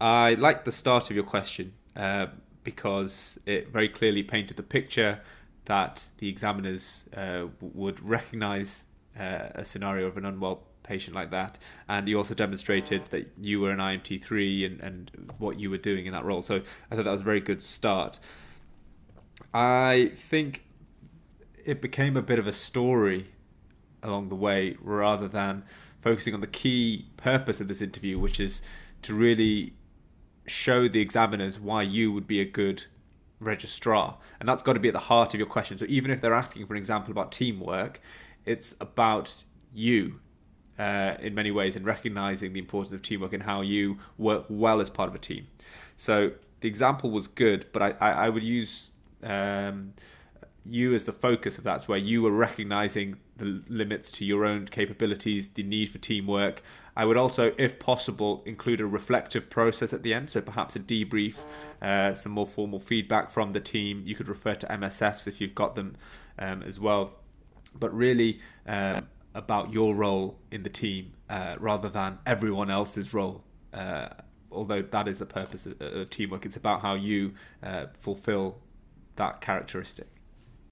I like the start of your question uh, because it very clearly painted the picture that the examiners uh, would recognise uh, a scenario of an unwell patient like that, and you also demonstrated that you were an IMT3 and, and what you were doing in that role. So I thought that was a very good start. I think it became a bit of a story along the way rather than focusing on the key purpose of this interview, which is to really show the examiners why you would be a good registrar. And that's got to be at the heart of your question. So even if they're asking, for an example, about teamwork, it's about you uh, in many ways and recognizing the importance of teamwork and how you work well as part of a team. So the example was good, but I, I, I would use um, you as the focus of that, where you were recognizing the limits to your own capabilities, the need for teamwork. I would also, if possible, include a reflective process at the end, so perhaps a debrief, uh, some more formal feedback from the team. You could refer to MSFs if you've got them um, as well. But really, um, about your role in the team uh, rather than everyone else's role. Uh, although that is the purpose of, of, teamwork, it's about how you uh, fulfill that characteristic.